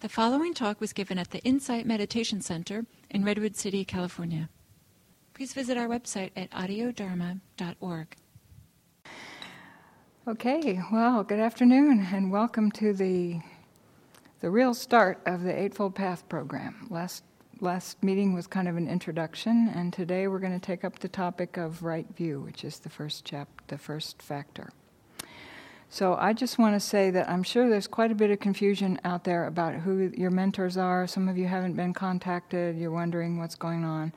The following talk was given at the Insight Meditation Center in Redwood City, California. Please visit our website at audiodharma.org. Okay, well, good afternoon and welcome to the the real start of the Eightfold Path program. Last last meeting was kind of an introduction and today we're going to take up the topic of right view, which is the first chap the first factor. So I just want to say that I'm sure there's quite a bit of confusion out there about who your mentors are. Some of you haven't been contacted, you're wondering what's going on.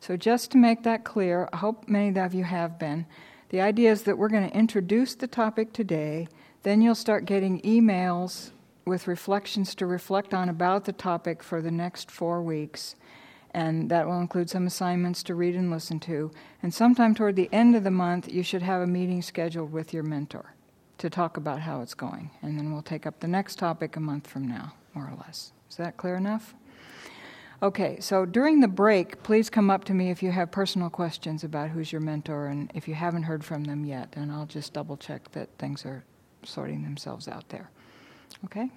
So just to make that clear, I hope many of you have been. The idea is that we're going to introduce the topic today, then you'll start getting emails with reflections to reflect on about the topic for the next four weeks. And that will include some assignments to read and listen to. And sometime toward the end of the month, you should have a meeting scheduled with your mentor to talk about how it's going. And then we'll take up the next topic a month from now, more or less. Is that clear enough? Okay, so during the break, please come up to me if you have personal questions about who's your mentor and if you haven't heard from them yet, and I'll just double check that things are sorting themselves out there. Okay?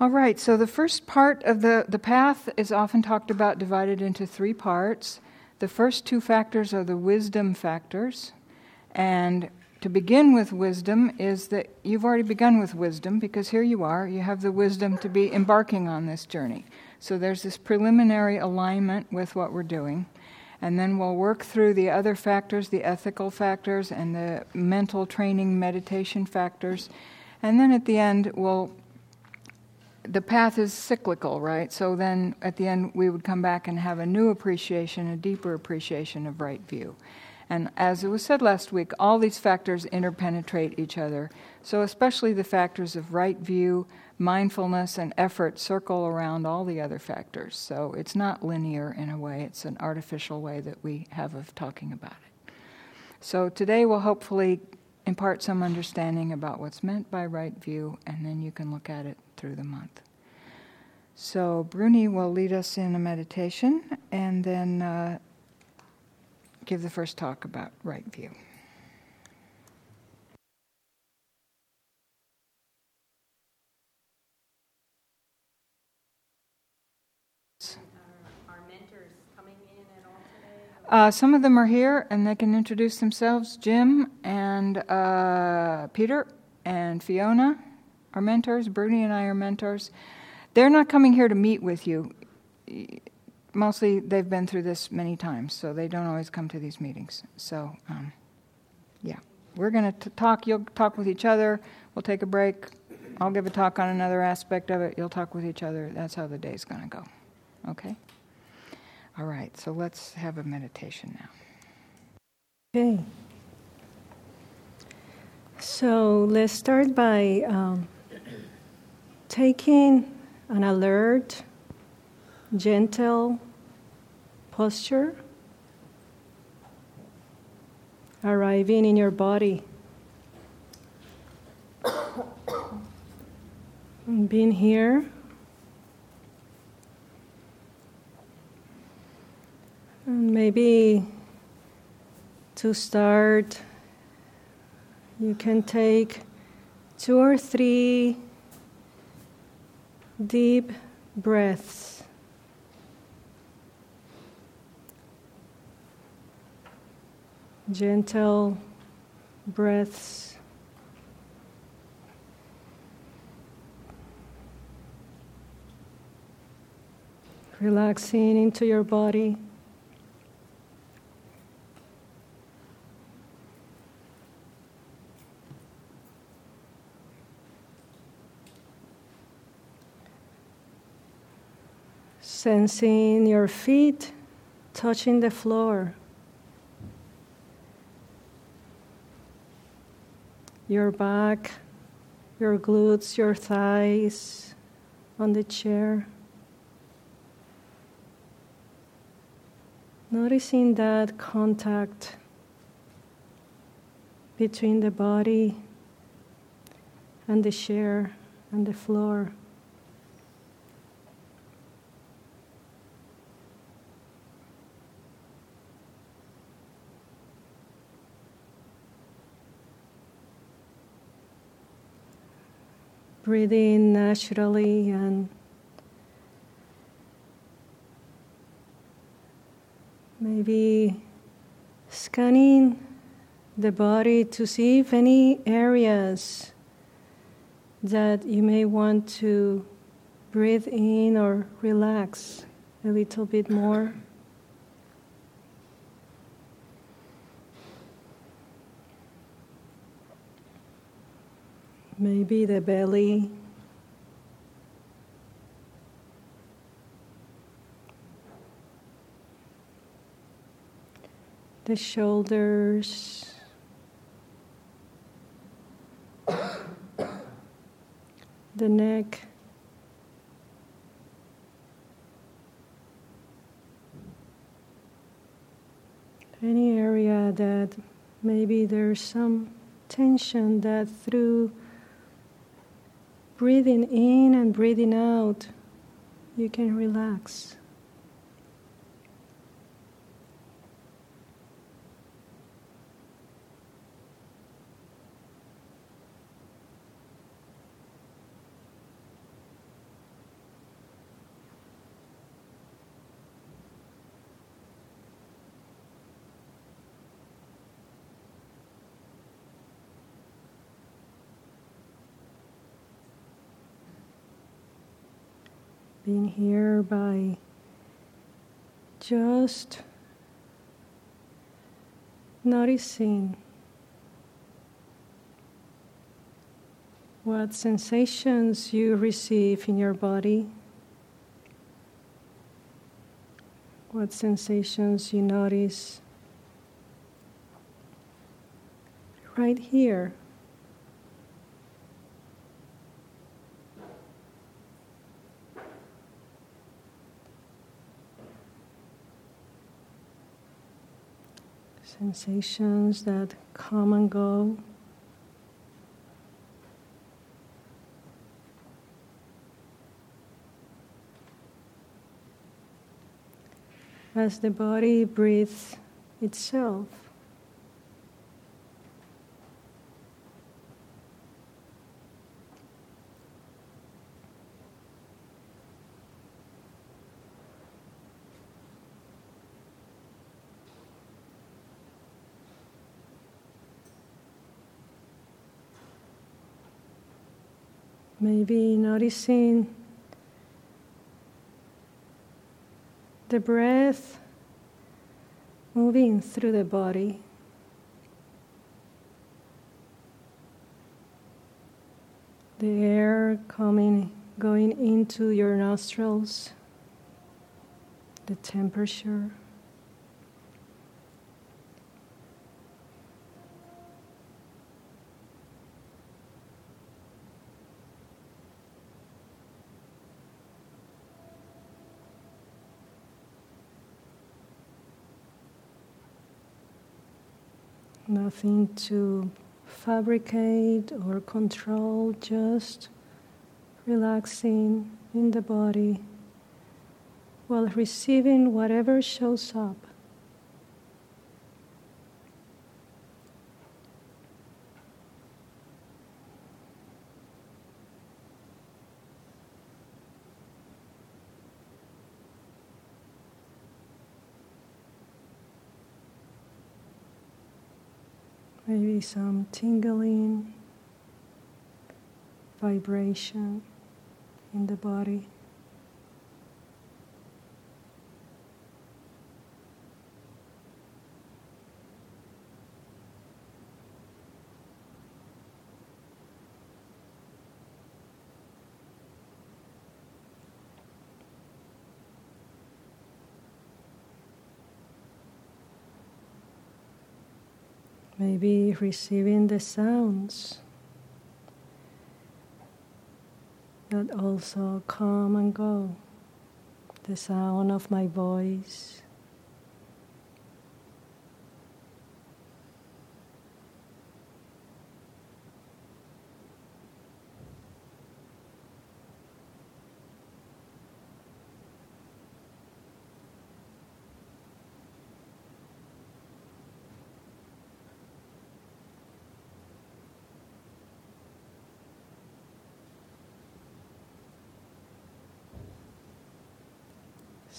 All right, so the first part of the, the path is often talked about divided into three parts. The first two factors are the wisdom factors, and to begin with wisdom is that you've already begun with wisdom because here you are, you have the wisdom to be embarking on this journey. So there's this preliminary alignment with what we're doing. And then we'll work through the other factors, the ethical factors, and the mental training meditation factors. And then at the end, we'll the path is cyclical, right? So then at the end, we would come back and have a new appreciation, a deeper appreciation of right view. And as it was said last week, all these factors interpenetrate each other. So, especially the factors of right view, mindfulness, and effort circle around all the other factors. So, it's not linear in a way, it's an artificial way that we have of talking about it. So, today we'll hopefully impart some understanding about what's meant by right view, and then you can look at it through the month. So, Bruni will lead us in a meditation, and then uh, give the first talk about right view. Uh, some of them are here and they can introduce themselves. Jim and uh, Peter and Fiona are mentors. Bruni and I are mentors. They're not coming here to meet with you mostly they've been through this many times, so they don't always come to these meetings. So, um, yeah, we're going to talk. You'll talk with each other. We'll take a break. I'll give a talk on another aspect of it. You'll talk with each other. That's how the day's going to go. Okay? All right, so let's have a meditation now. Okay. So let's start by um, taking an alert gentle posture, arriving in your body. being here. And maybe to start, you can take two or three deep breaths. Gentle breaths. Relaxing into your body. Sensing your feet touching the floor. Your back, your glutes, your thighs on the chair. Noticing that contact between the body and the chair and the floor. Breathing naturally and maybe scanning the body to see if any areas that you may want to breathe in or relax a little bit more. Maybe the belly. The shoulders. the neck. Any area that maybe there's some tension that through breathing in and breathing out, you can relax. Being here by just noticing what sensations you receive in your body, what sensations you notice right here. Sensations that come and go. As the body breathes itself. Maybe noticing the breath moving through the body. The air coming, going into your nostrils, the temperature. Nothing to fabricate or control, just relaxing in the body while receiving whatever shows up. Maybe some tingling, vibration in the body. Maybe receiving the sounds that also come and go. The sound of my voice,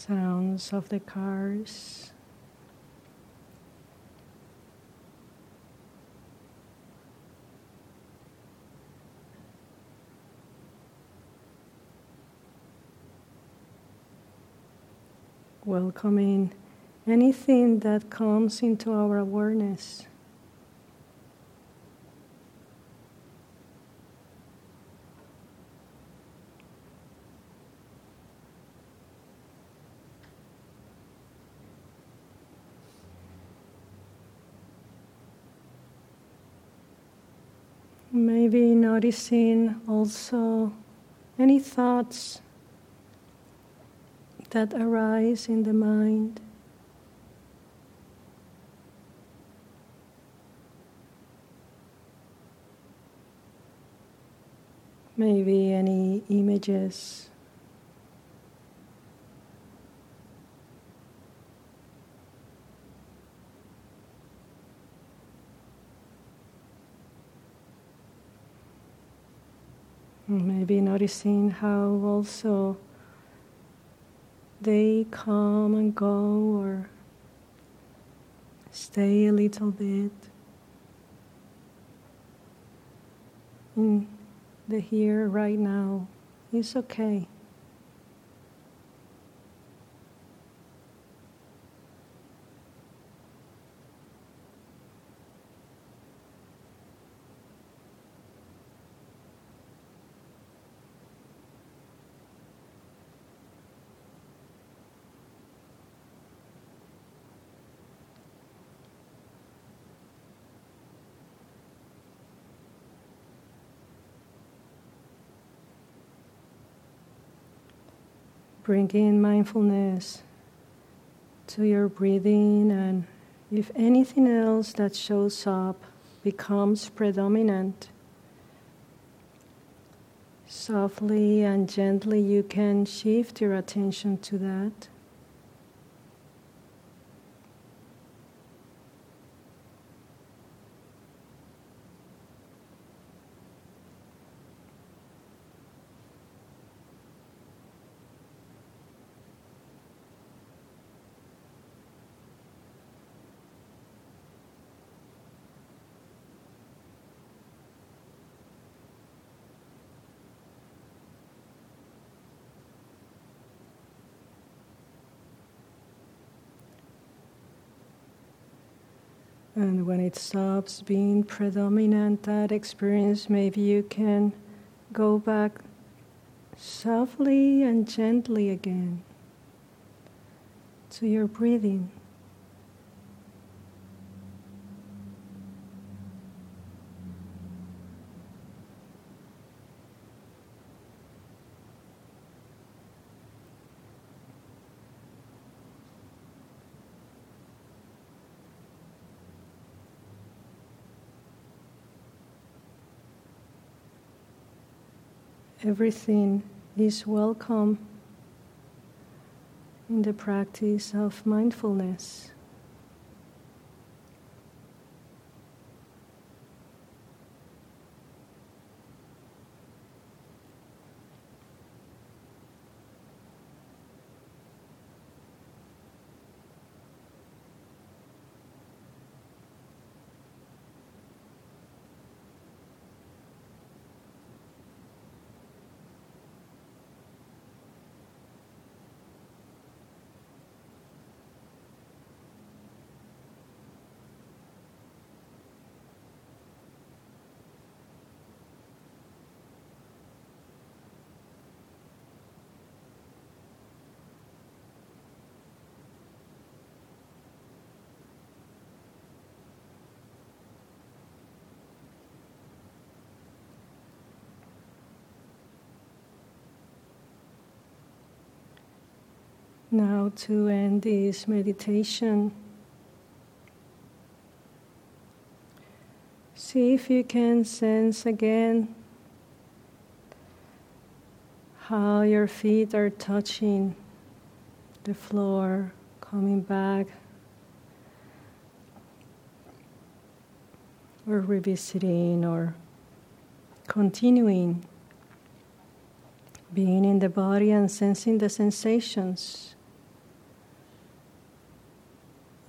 sounds of the cars. Welcoming anything that comes into our awareness. Maybe noticing also any thoughts that arise in the mind. Maybe any images. Maybe noticing how also they come and go or stay a little bit in the here, right now. It's okay. Bringing mindfulness to your breathing, and if anything else that shows up becomes predominant, softly and gently you can shift your attention to that. And when it stops being predominant, that experience, maybe you can go back softly and gently again to your breathing. Everything is welcome in the practice of mindfulness. Now, to end this meditation, see if you can sense again how your feet are touching the floor, coming back, or revisiting, or continuing being in the body and sensing the sensations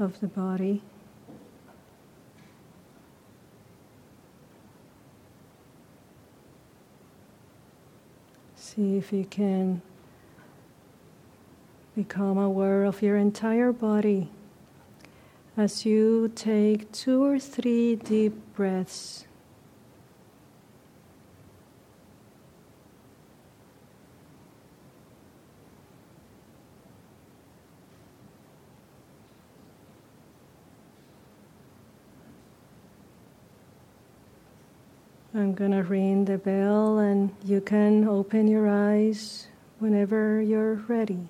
of the body. See if you can become aware of your entire body as you take two or three deep breaths. I'm going to ring the bell, and you can open your eyes whenever you're ready.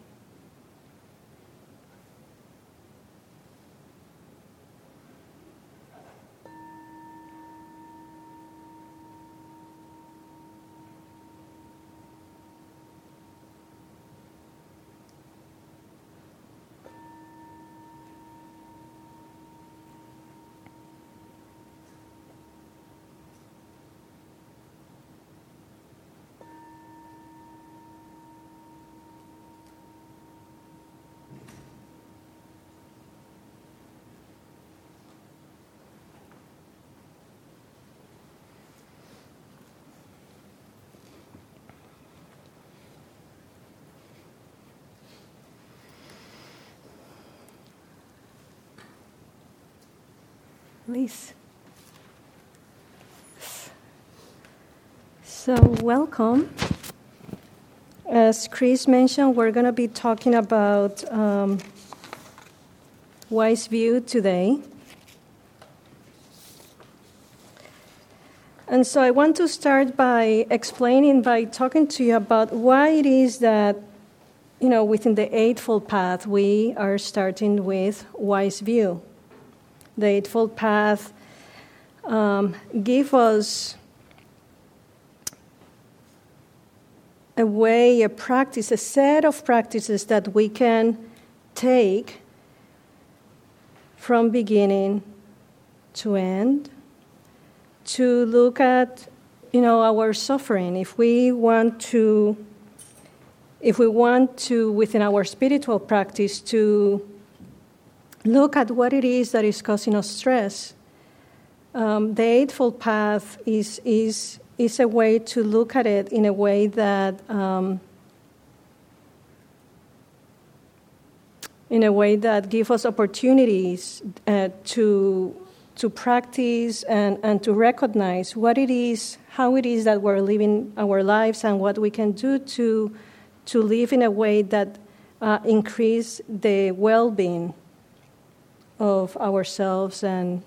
Please. So, welcome. As Chris mentioned, we're going to be talking about um, Wise View today. And so I want to start by explaining, by talking to you about why it is that, you know, within the Eightfold Path, we are starting with Wise View the Eightfold Path um, give us a way, a practice, a set of practices that we can take from beginning to end to look at you know our suffering if we want to if we want to within our spiritual practice to look at what it is that is causing us stress. Um, the Eightfold Path is, is, is a way to look at it in a way that, um, in a way that gives us opportunities uh, to, to practice and, and to recognize what it is, how it is that we're living our lives, and what we can do to, to live in a way that uh, increase the well-being of ourselves and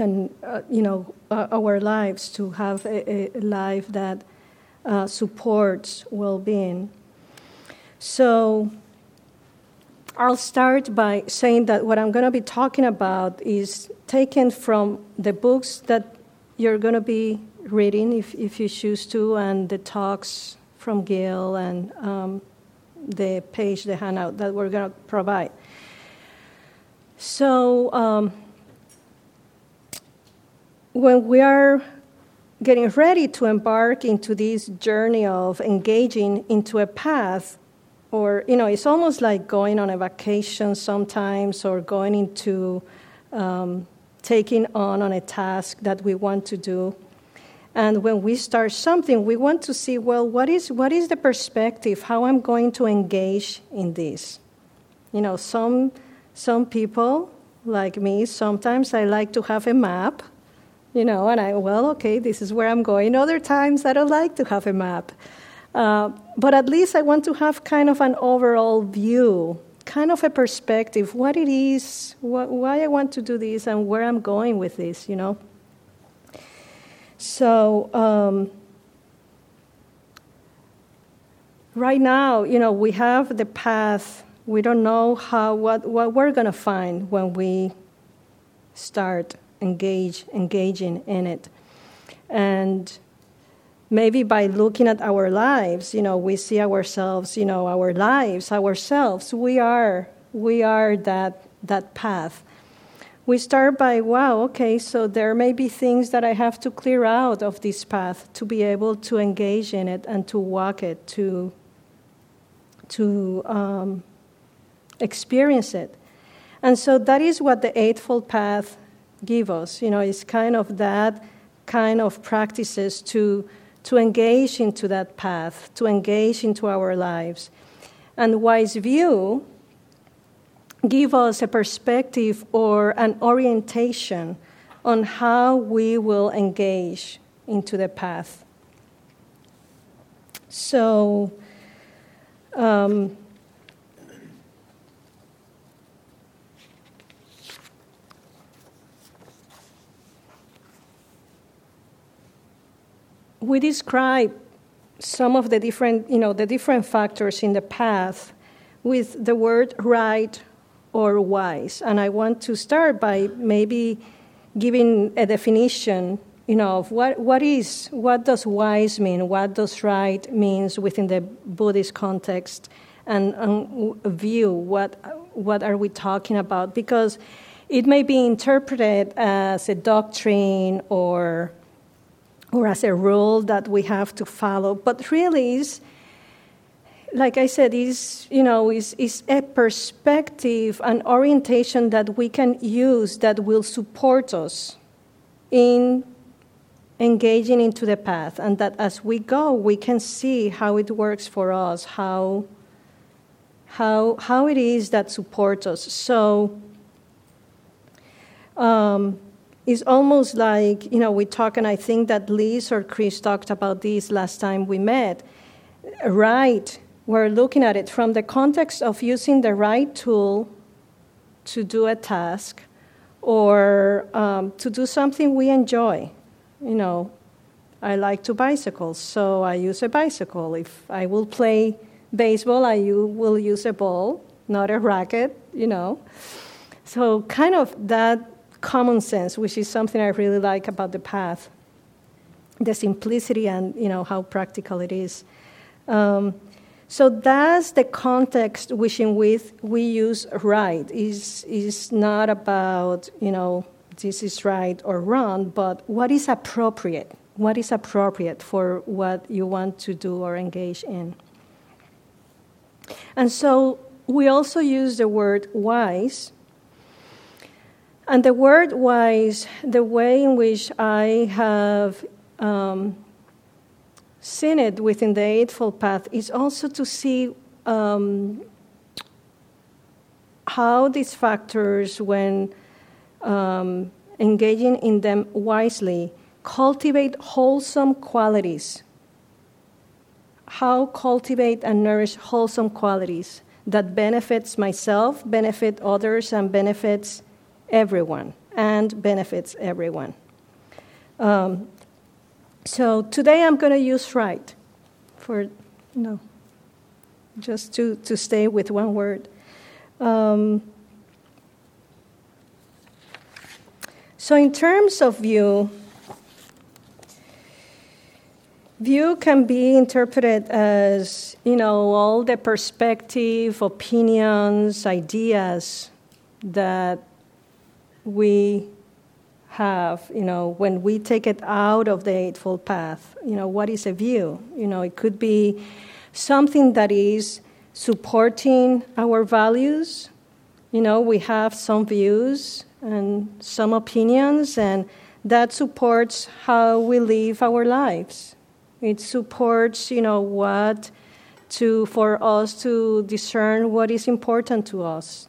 and uh, you know uh, our lives to have a, a life that uh, supports well-being. So I'll start by saying that what I'm going to be talking about is taken from the books that you're going to be reading if, if you choose to, and the talks from Gail and um, the page, the handout that we're going to provide. So, um, when we are getting ready to embark into this journey of engaging into a path, or, you know, it's almost like going on a vacation sometimes or going into um, taking on on a task that we want to do. And when we start something, we want to see, well, what is, what is the perspective? How I'm going to engage in this? You know, some some people, like me, sometimes I like to have a map, you know, and I, well, okay, this is where I'm going. Other times I don't like to have a map. Uh, but at least I want to have kind of an overall view, kind of a perspective, what it is, why I want to do this, and where I'm going with this, you know. So, um, right now, you know, we have the path we don't know how what, what we're going to find when we start engage engaging in it and maybe by looking at our lives you know we see ourselves you know our lives ourselves we are we are that that path we start by wow okay so there may be things that i have to clear out of this path to be able to engage in it and to walk it to to um, experience it. And so that is what the Eightfold Path give us. You know, it's kind of that kind of practices to, to engage into that path, to engage into our lives. And Wise View give us a perspective or an orientation on how we will engage into the path. So, um, we describe some of the different, you know, the different factors in the path with the word right or wise. And I want to start by maybe giving a definition, you know, of what, what is, what does wise mean, what does right means within the Buddhist context, and, and view what, what are we talking about? Because it may be interpreted as a doctrine or or as a rule that we have to follow, but really is, like I said, is you know is is a perspective, an orientation that we can use that will support us in engaging into the path, and that as we go, we can see how it works for us, how how how it is that supports us. So. Um, it's almost like, you know, we talk, and I think that Liz or Chris talked about this last time we met. Right, we're looking at it from the context of using the right tool to do a task or um, to do something we enjoy. You know, I like to bicycle, so I use a bicycle. If I will play baseball, I will use a ball, not a racket, you know. So, kind of that common sense, which is something I really like about the path. The simplicity and you know how practical it is. Um, so that's the context which in which we use right. is is not about you know this is right or wrong, but what is appropriate. What is appropriate for what you want to do or engage in. And so we also use the word wise and the word wise, the way in which I have um, seen it within the Eightfold Path, is also to see um, how these factors, when um, engaging in them wisely, cultivate wholesome qualities. How cultivate and nourish wholesome qualities that benefits myself, benefit others, and benefits everyone and benefits everyone. Um, so today I'm going to use right for, no, just to, to stay with one word. Um, so, in terms of view, view can be interpreted as, you know, all the perspective, opinions, ideas that we have, you know, when we take it out of the Eightfold Path, you know, what is a view? You know, it could be something that is supporting our values. You know, we have some views and some opinions, and that supports how we live our lives. It supports, you know, what to for us to discern what is important to us.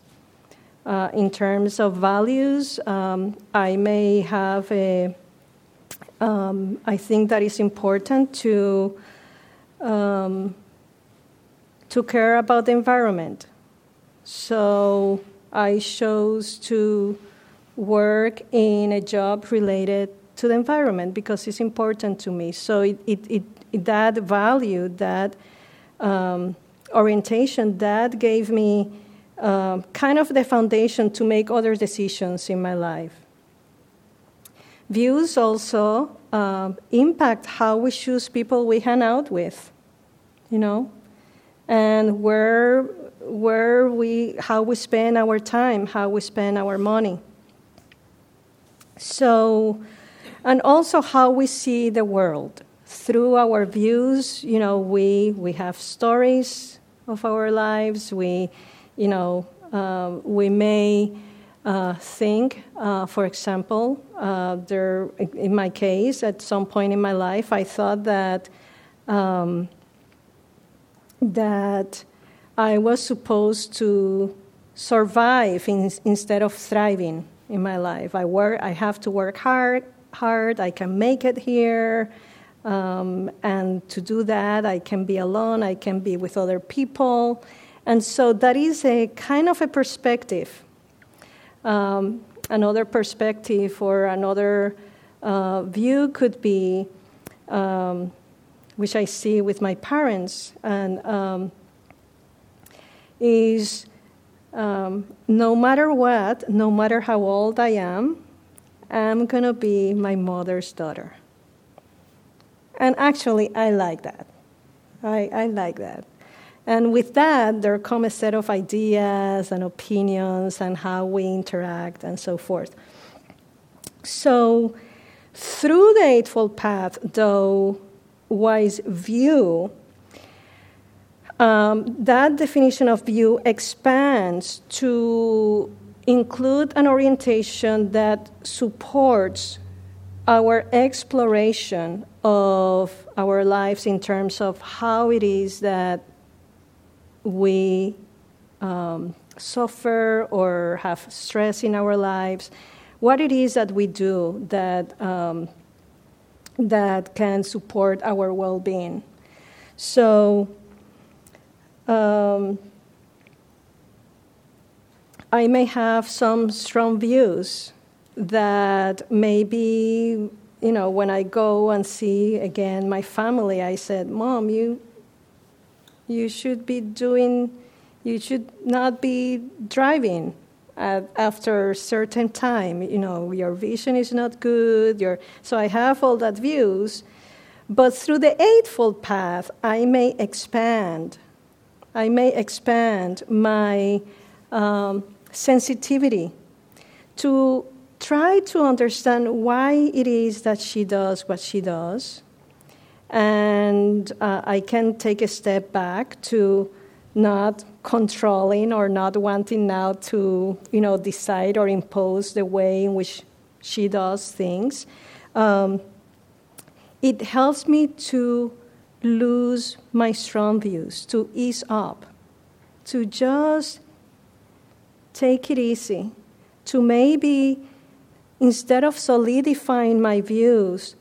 Uh, in terms of values, um, I may have a. Um, I think that it's important to um, to care about the environment. So I chose to work in a job related to the environment because it's important to me. So it, it, it that value, that um, orientation, that gave me um, kind of the foundation to make other decisions in my life. Views also uh, impact how we choose people we hang out with, you know, and where where we how we spend our time, how we spend our money. So, and also how we see the world through our views. You know, we we have stories of our lives. We you know, Uh, we may uh, think, uh, for example, uh, there, in my case, at some point in my life, I thought that um, that I was supposed to survive in, instead of thriving in my life. I work. I have to work hard. Hard. I can make it here. Um, and to do that, I can be alone. I can be with other people. And so that is a kind of a perspective. Um, another perspective or another uh, view could be, um, which I see with my parents, and um, is um, no matter what, no matter how old I am, I'm to be my mother's daughter. And actually, I like that. I, I like that. And with that, there come a set of ideas and opinions and how we interact and so forth. So, through the Eightfold Path, though, wise view, um, that definition of view expands to include an orientation that supports our exploration of our lives in terms of how it is that we um, suffer or have stress in our lives, what it is that we do that, um, that can support our well being. So, um, I may have some strong views that maybe, you know, when I go and see again my family, I said, Mom, you, you should be doing, you should not be driving at, after a certain time. You know, your vision is not good. Your, so I have all that views. But through the Eightfold Path, I may expand. I may expand my um, sensitivity to try to understand why it is that she does what she does. And uh, I can take a step back to not controlling or not wanting now to, you know, decide or impose the way in which she does things. Um, it helps me to lose my strong views, to ease up, to just take it easy, to maybe instead of solidifying my views,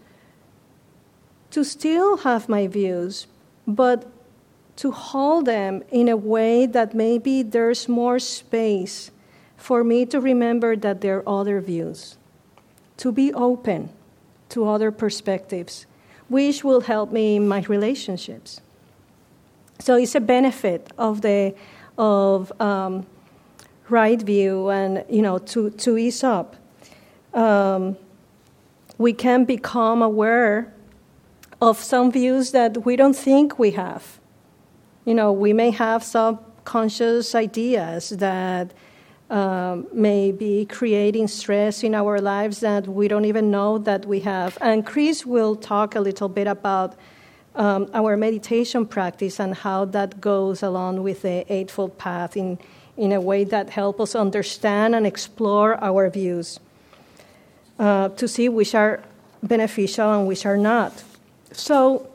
to still have my views, but to hold them in a way that maybe there's more space for me to remember that there are other views, to be open to other perspectives, which will help me in my relationships. So it's a benefit of the of um, right view and you know to to ease up um, we can become aware of some views that we don't think we have. You know, we may have subconscious ideas that um, may be creating stress in our lives that we don't even know that we have. And Chris will talk a little bit about um, our meditation practice and how that goes along with the Eightfold Path in, in a way that helps us understand and explore our views uh, to see which are beneficial and which are not. So,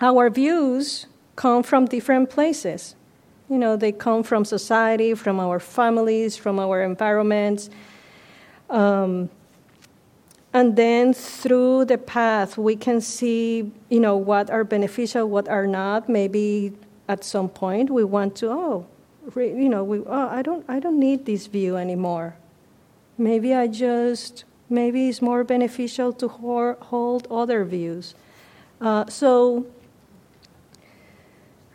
our views come from different places. You know, they come from society, from our families, from our environments. Um, and then through the path, we can see, you know, what are beneficial, what are not. Maybe at some point we want to, oh, you know, we, oh, I don't, I don't need this view anymore. Maybe I just maybe it's more beneficial to hold other views. Uh, so,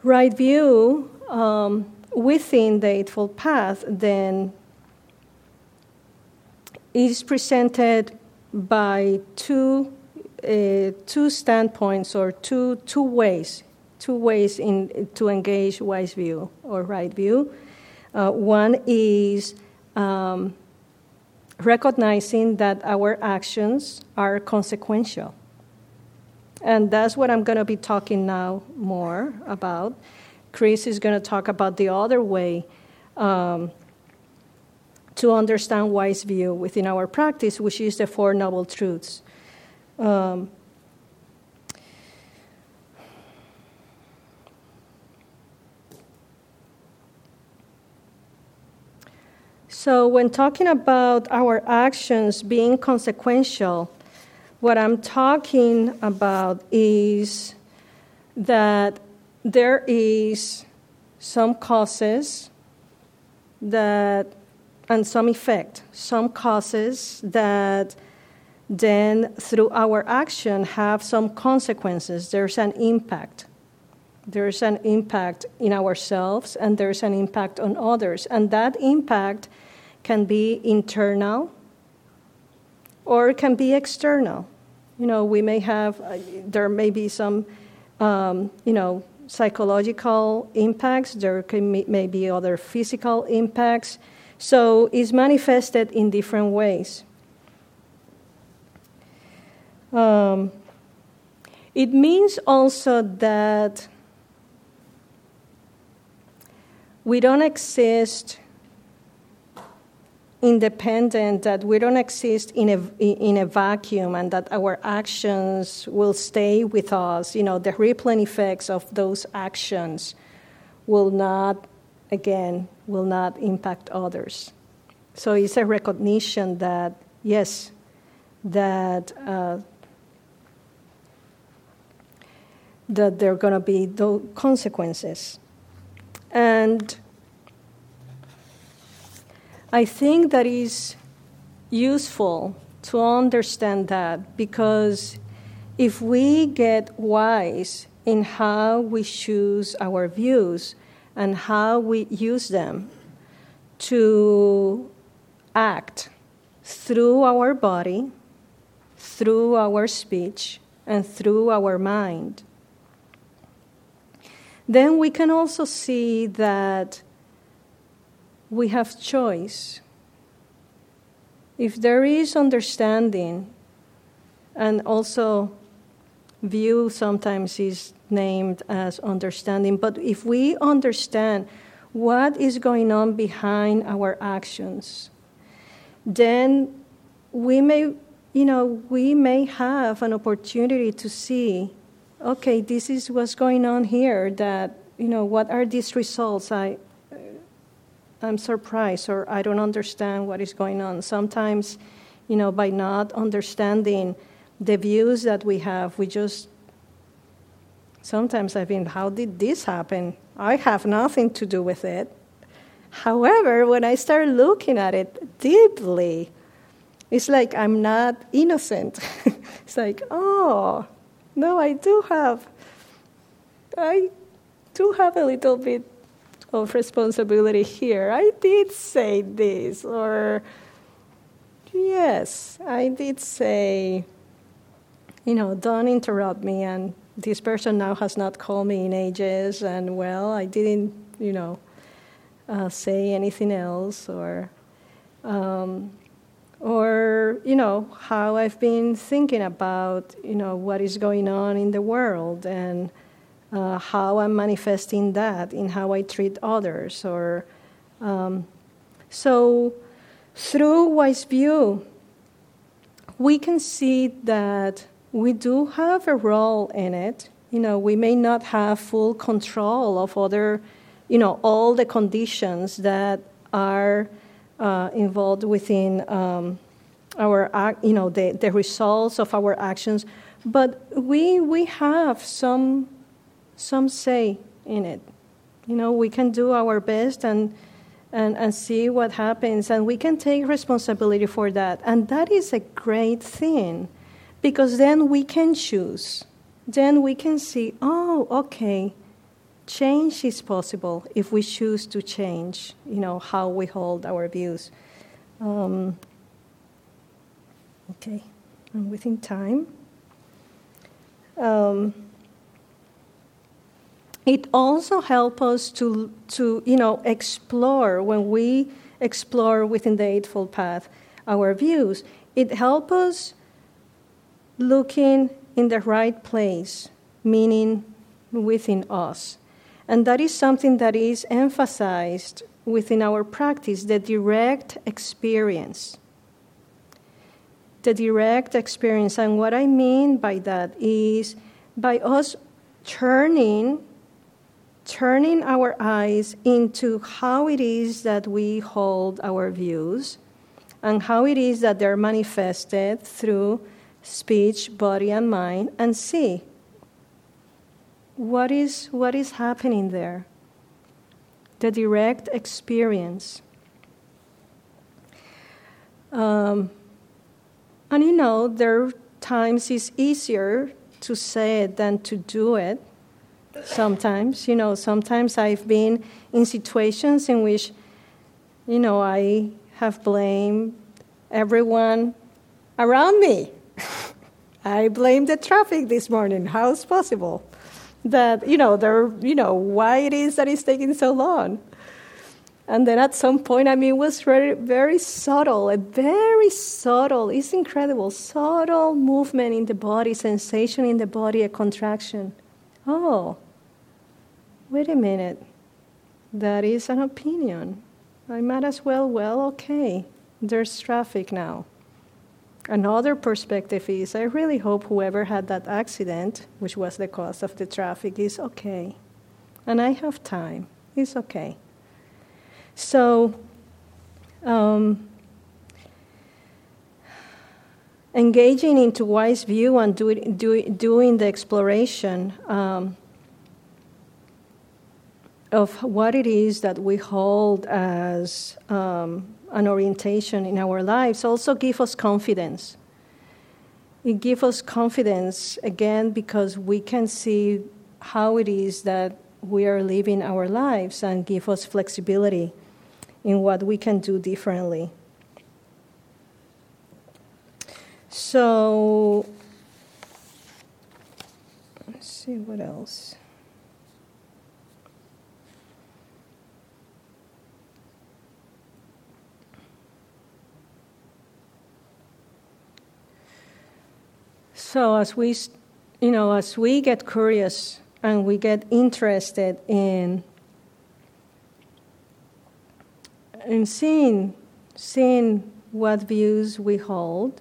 right view um, within the Eightfold Path then is presented by two, uh, two standpoints or two, two ways, two ways in, to engage wise view or right view. Uh, one is um, recognizing that our actions are consequential. And that's what I'm going to be talking now more about. Chris is going to talk about the other way um, to understand wise view within our practice, which is the Four Noble Truths. Um, so, when talking about our actions being consequential, what I'm talking about is that there is some causes that and some effect, some causes that then through our action have some consequences. There's an impact. There's an impact in ourselves and there's an impact on others. And that impact can be internal or it can be external. You know, we may have, uh, there may be some, um, you know, psychological impacts, there can, may be other physical impacts. So it's manifested in different ways. Um, it means also that we don't exist independent, that we don't exist in a, in a vacuum, and that our actions will stay with us. You know, the rippling effects of those actions will not, again, will not impact others. So it's a recognition that, yes, that. Uh, that there are going to be those consequences. And I think that is useful to understand that because if we get wise in how we choose our views and how we use them to act through our body, through our speech, and through our mind, then we can also see that we have choice. If there is understanding, and also view sometimes is named as understanding, but if we understand what is going on behind our actions, then we may, you know, we may have an opportunity to see, okay, this is what's going on here, that, you know, what are these results I, I'm surprised or I don't understand what is going on. Sometimes, you know, by not understanding the views that we have, we just sometimes I think, how did this happen? I have nothing to do with it. However, when I start looking at it deeply, it's like I'm not innocent. it's like, oh, no, I do have, I do have a little bit of responsibility here. I did say this, or yes, I did say, you know, don't interrupt me. And this person now has not called me in ages, and well, I didn't, you know, uh, say anything else, or, um, or you know, how I've been thinking about, you know, what is going on in the world and uh, how I'm manifesting that in how I treat others. Or um, so through wise view, we can see that we do have a role in it. You know, we may not have full control of other, you know, all the conditions that are uh, involved within um, our, you know, the, the results of our actions. But we, we have some some say in it. You know, we can do our best and, and, and see what happens, and we can take responsibility for that. And that is a great thing because then we can choose. Then we can see, oh, okay, change is possible if we choose to change, you know, how we hold our views. Um, okay, and within time. Um, it also helps us to, to you know, explore when we explore within the Eightfold Path our views. It helps us looking in the right place, meaning within us. And that is something that is emphasized within our practice the direct experience. The direct experience. And what I mean by that is by us turning turning our eyes into how it is that we hold our views and how it is that they're manifested through speech, body, and mind, and see what is, what is happening there. The direct experience. Um, and you know, there are times it's easier to say it than to do it sometimes. You know, sometimes I've been in situations in which, you know, I have blamed everyone around me. I blame the traffic this morning. How is possible that you know there, you know why it is that it's taking so long? And then at some point, I mean, it was very, very subtle, a very subtle, it's incredible, subtle movement in the body, sensation in the body, a contraction. Oh, wait a minute, that is an opinion. I might as well, well, okay, there's traffic now. Another perspective is I really hope whoever had that accident, which was the cause of the traffic, is okay. And I have time. It's okay. So, um, engaging into wise view and do, do, doing the exploration um, of what it is that we hold as um, an orientation in our lives also give us confidence. It gives us confidence again because we can see how it is that we are living our lives and give us flexibility in what we can do differently. So, let's see what else. So as we, you know, as we get curious and we get interested in in seeing seeing what views we hold,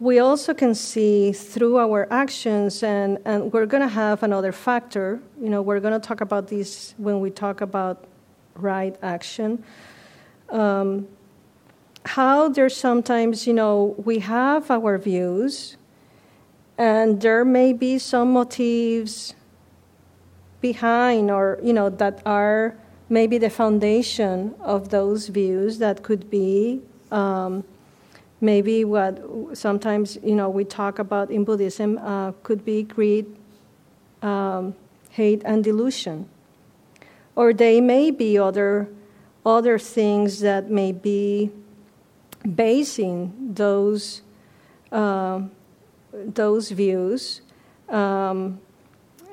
we also can see through our actions, and, and we're going to have another factor. You know, we're going to talk about this when we talk about right action. Um, how there's sometimes, you know, we have our views, and there may be some motives behind, or, you know, that are maybe the foundation of those views that could be um, maybe what sometimes, you know, we talk about in Buddhism uh, could be greed, um, hate, and delusion. Or they may be other, other things that may be basing those uh, those views, um,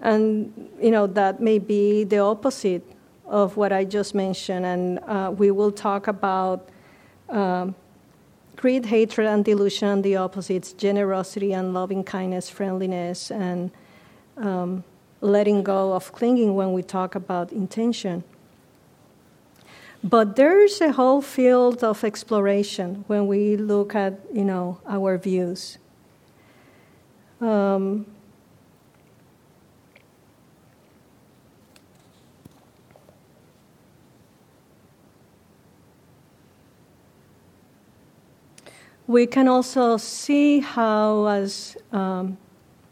and you know that may be the opposite of what I just mentioned, and uh, we will talk about um, greed, hatred, and delusion, and the opposites: generosity and loving kindness, friendliness, and um, letting go of clinging when we talk about intention. But there's a whole field of exploration when we look at, you know, our views. Um, we can also see how, as um,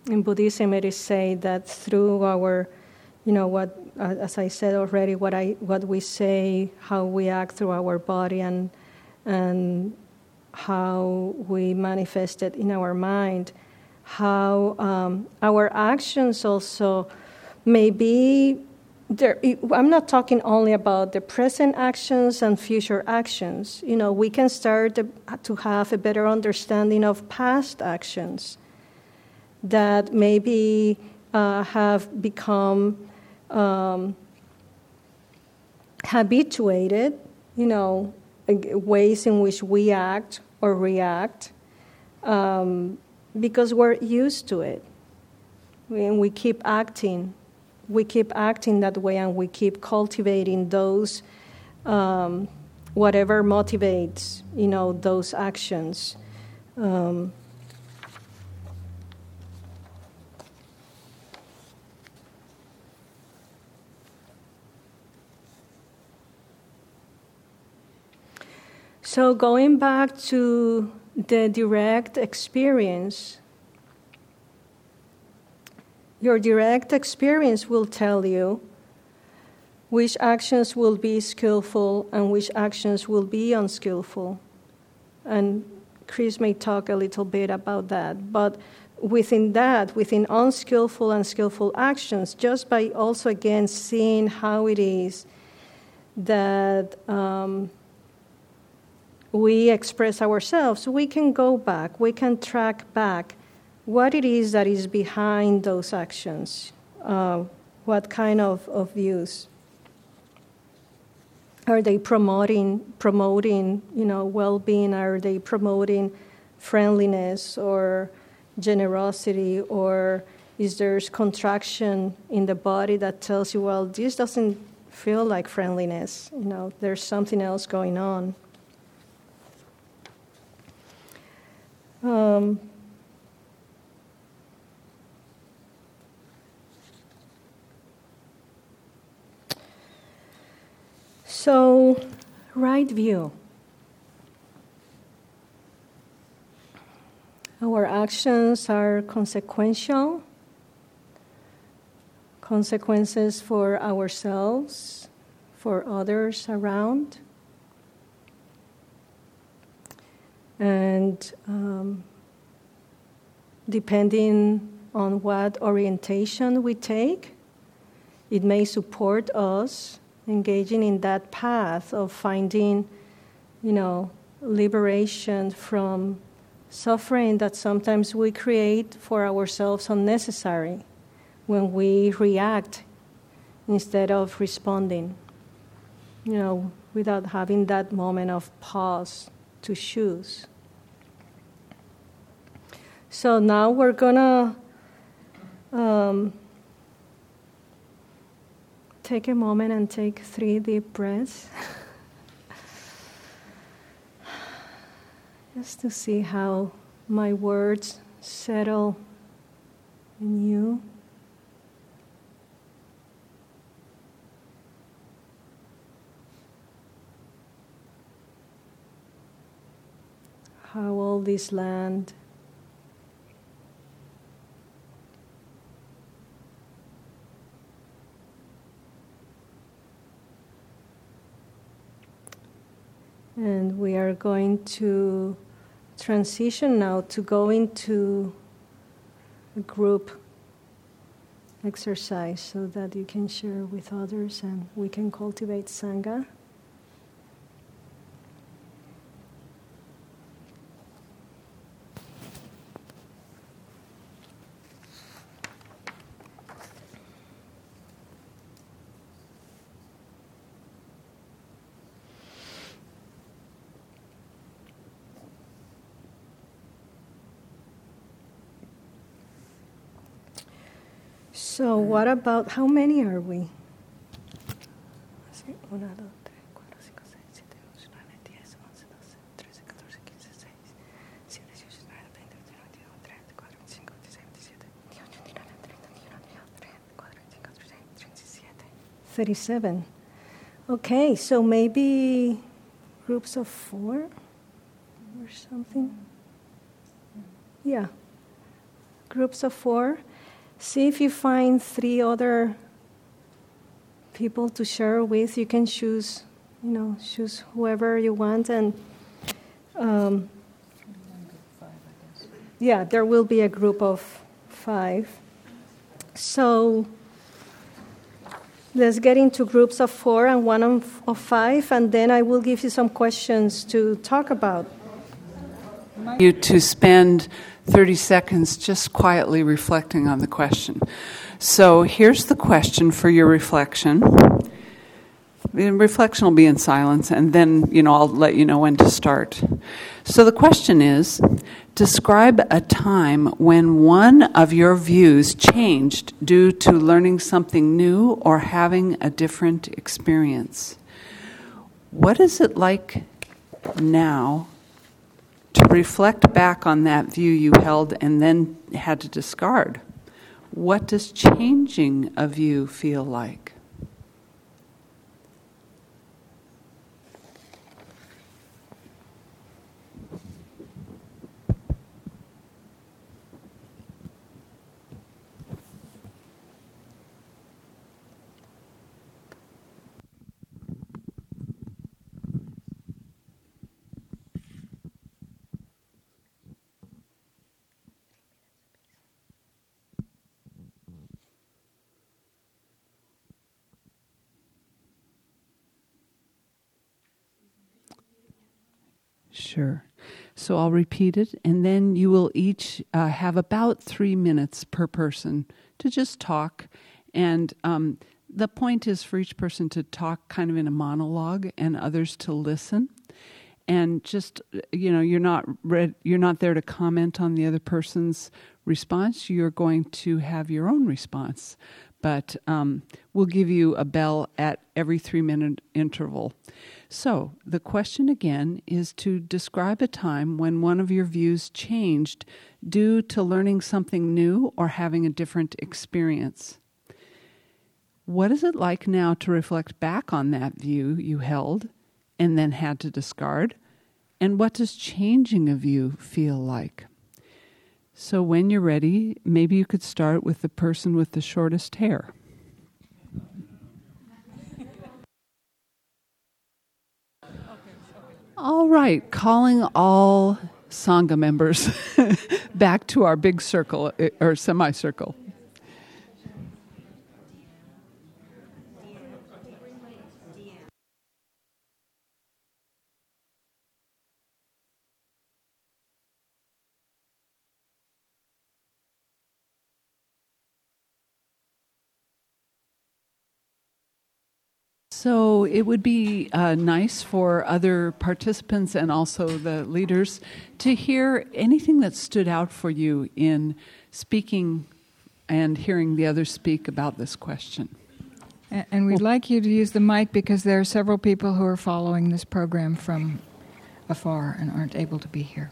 in Buddhism, it is said that through our, you know, what as I said already, what I what we say, how we act through our body, and and how we manifest it in our mind, how um, our actions also may be there, I'm not talking only about the present actions and future actions. You know, we can start to have a better understanding of past actions that maybe uh, have become um, habituated, you know, ways in which we act or react um, because we're used to it. And we keep acting we keep acting that way and we keep cultivating those, um, whatever motivates, you know, those actions. Um, so going back to the direct experience, your direct experience will tell you which actions will be skillful and which actions will be unskillful. And Chris may talk a little bit about that. But within that, within unskillful and skillful actions, just by also again seeing how it is that um, we express ourselves, we can go back, we can track back what it is that is behind those actions, uh, what kind of, of views. Are they promoting promoting you know well-being? Are they promoting friendliness or generosity? Or is there contraction in the body that tells you, well, this doesn't feel like friendliness? You know, there's something else going on. Um, So, right view. Our actions are consequential, consequences for ourselves, for others around. And um, depending on what orientation we take, it may support us engaging in that path of finding, you know, liberation from suffering that sometimes we create for ourselves unnecessary when we react instead of responding, you know, without having that moment of pause to choose. So now we're gonna um, take a moment and take three deep breaths. Just to see how my words settle in you. How all this land And we are going to transition now to go into a group exercise so that you can share with others and we can cultivate Sangha. So, what about how many are we? Thirty-seven. Okay, so maybe groups of four or something. Yeah, groups of four. See if you find three other people to share with. You can choose, you know, choose whoever you want, and um, yeah, there will be a group of five. So let's get into groups of four and one of, five, and then I will give you some questions to talk about. You to spend 30 seconds just quietly reflecting on the question. So here's the question for your reflection. The reflection will be in silence, and then, you know, I'll let you know when to start. So the question is describe a time when one of your views changed due to learning something new or having a different experience. What is it like now to reflect back on that view you held and then had to discard? What does changing a view feel like? Sure. So I'll repeat it, and then you will each uh, have about three minutes per person to just talk. And um, the point is for each person to talk kind of in a monologue, and others to listen. And just you know, you're not read, you're not there to comment on the other person's response. You're going to have your own response, but um, we'll give you a bell at every three minute interval. So, the question again is to describe a time when one of your views changed due to learning something new or having a different experience. What is it like now to reflect back on that view you held and then had to discard? And what does changing a view feel like? So, when you're ready, maybe you could start with the person with the shortest hair. All right, calling all Sangha members back to our big circle eh, or semicircle. So it would be uh, nice for other participants and also the leaders to hear anything that stood out for you in speaking and hearing the others speak about this question. And we'd like you to use the mic because there are several people who are following this program from afar and aren't able to be here.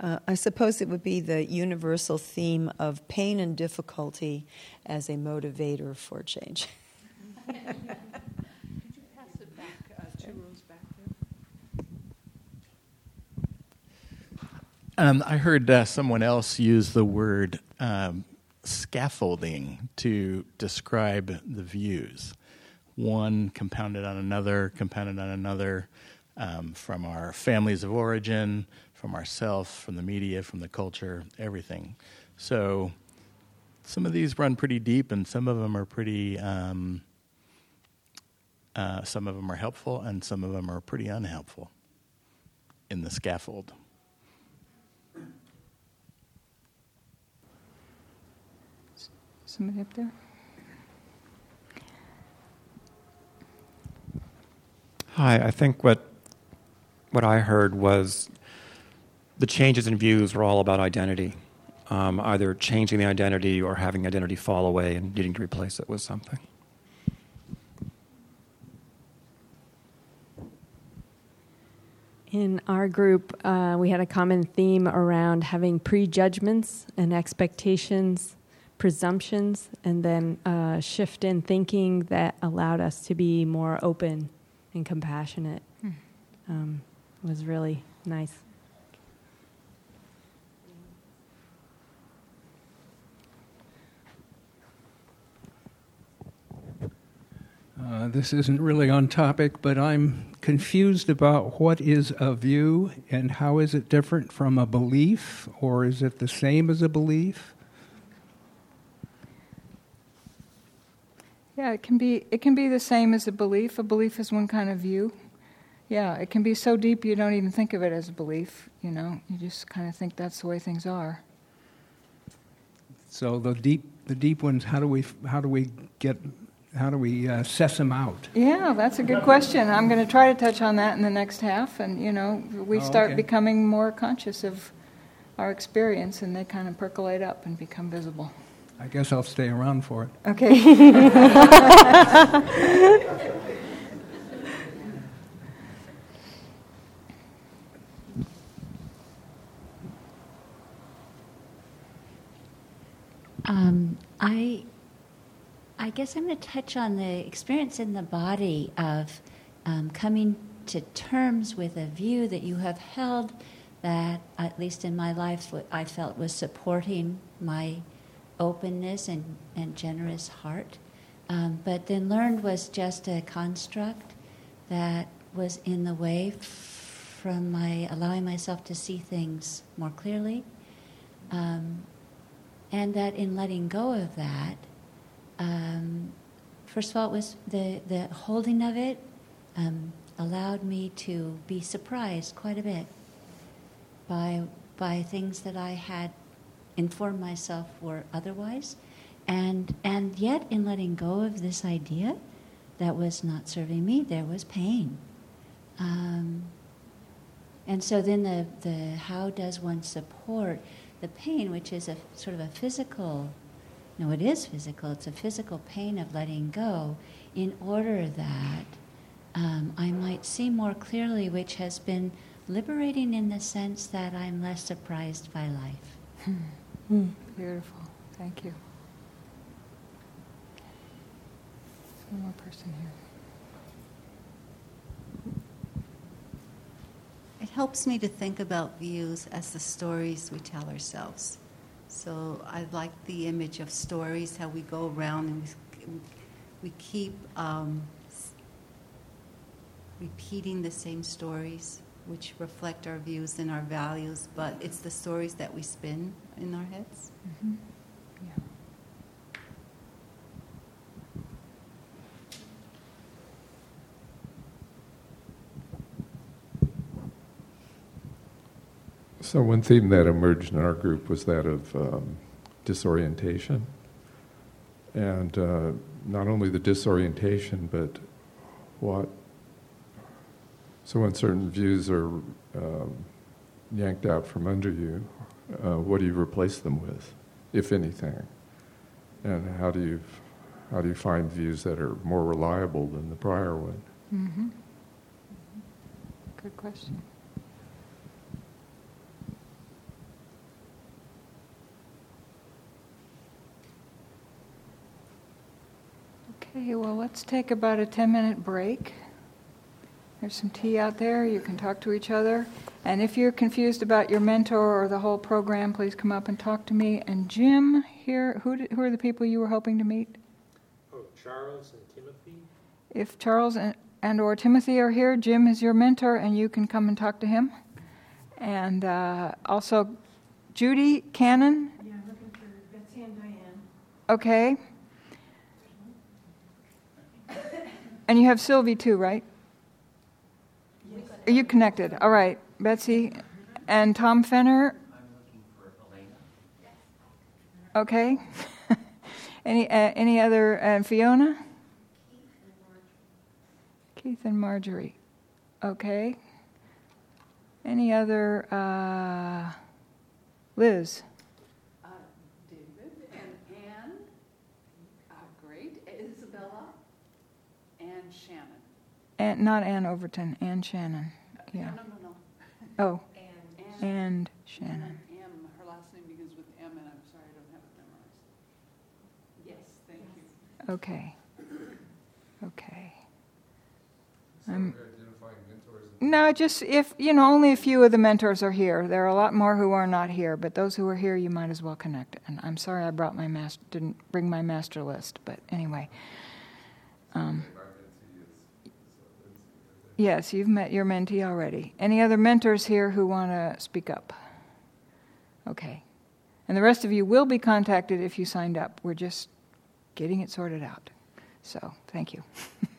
Uh, I suppose it would be the universal theme of pain and difficulty as a motivator for change. Could you pass it back uh, two rows back there? Um, I heard uh, someone else use the word um, scaffolding to describe the views. One compounded on another, compounded on another, um, from our families of origin, from ourselves, from the media, from the culture, everything. So some of these run pretty deep, and some of them are pretty. Um, uh, some of them are helpful, and some of them are pretty unhelpful in the scaffold. Somebody up there? Hi, I think what what I heard was the changes in views were all about identity, um, either changing the identity or having identity fall away and needing to replace it with something. In our group, uh, we had a common theme around having prejudgments and expectations, presumptions, and then a shift in thinking that allowed us to be more open and compassionate. Hmm. Um, was really nice. Uh, this isn't really on topic, but I'm confused about what is a view and how is it different from a belief, or is it the same as a belief? Yeah, it can be. It can be the same as a belief. A belief is one kind of view. Yeah, it can be so deep you don't even think of it as a belief. You know, you just kind of think that's the way things are. So the deep, the deep ones. How do we, how do we get how do we uh, suss them out? Yeah, that's a good question. I'm going to try to touch on that in the next half. And, you know, we Oh, start okay. becoming more conscious of our experience and they kind of percolate up and become visible. I guess I'll stay around for it. Okay. Um, I, I guess I'm going to touch on the experience in the body of um, coming to terms with a view that you have held that, at least in my life, what I felt was supporting my openness and, and generous heart, um, but then learned was just a construct that was in the way f- from my allowing myself to see things more clearly. Um, and that in letting go of that, um, first of all, it was the, the holding of it um, allowed me to be surprised quite a bit by, by things that I had informed myself were otherwise. And, and yet, in letting go of this idea that was not serving me, there was pain. Um, and so then the, the how does one support the pain, which is a sort of a physical, no, it is physical, it's a physical pain of letting go, in order that um, I might see more clearly, which has been liberating in the sense that I'm less surprised by life. Beautiful. Thank you. One more person here. It helps me to think about views as the stories we tell ourselves. So I like the image of stories, how we go around and we, we keep um, repeating the same stories, which reflect our views and our values, but it's the stories that we spin in our heads. Yeah. So, one theme that emerged in our group was that of um, disorientation. And uh, not only the disorientation, but what. So, when certain views are um, yanked out from under you, uh, what do you replace them with, if anything? And how do you, how do you find views that are more reliable than the prior one? Mm-hmm. Good question. Okay, well, let's take about a 10 minute break. There's some tea out there. You can talk to each other. And if you're confused about your mentor or the whole program, please come up and talk to me. And Jim, here, who, did, who are the people you were hoping to meet? Oh, Charles and Timothy? If Charles and, and or Timothy are here, Jim is your mentor, and you can come and talk to him. And uh, also, Judy Cannon. Yeah, I'm looking for Betsy and Diane. Okay. And you have Sylvie too, right? Are you connected? All right, Betsy and Tom Fenner. Okay. any uh, any other uh, Fiona? Keith and Marjorie. Okay. Any other uh, Liz? Uh, David and Anne, uh, great, Isabella, and Shannon. And not Ann Overton, Ann Shannon. Yeah. No, no, no. Oh, Anne. and Shannon. M, her last name begins with M, and I'm sorry I don't have it memorized. Yes, thank you. Okay. Okay. I'm, no, just if, you know, only a few of the mentors are here. There are a lot more who are not here, but those who are here, you might as well connect. And I'm sorry I brought my master, didn't bring my master list, but anyway. Um, yes, you've met your mentee already. Any other mentors here who want to speak up? Okay. And the rest of you will be contacted if you signed up. We're just getting it sorted out. So, thank you.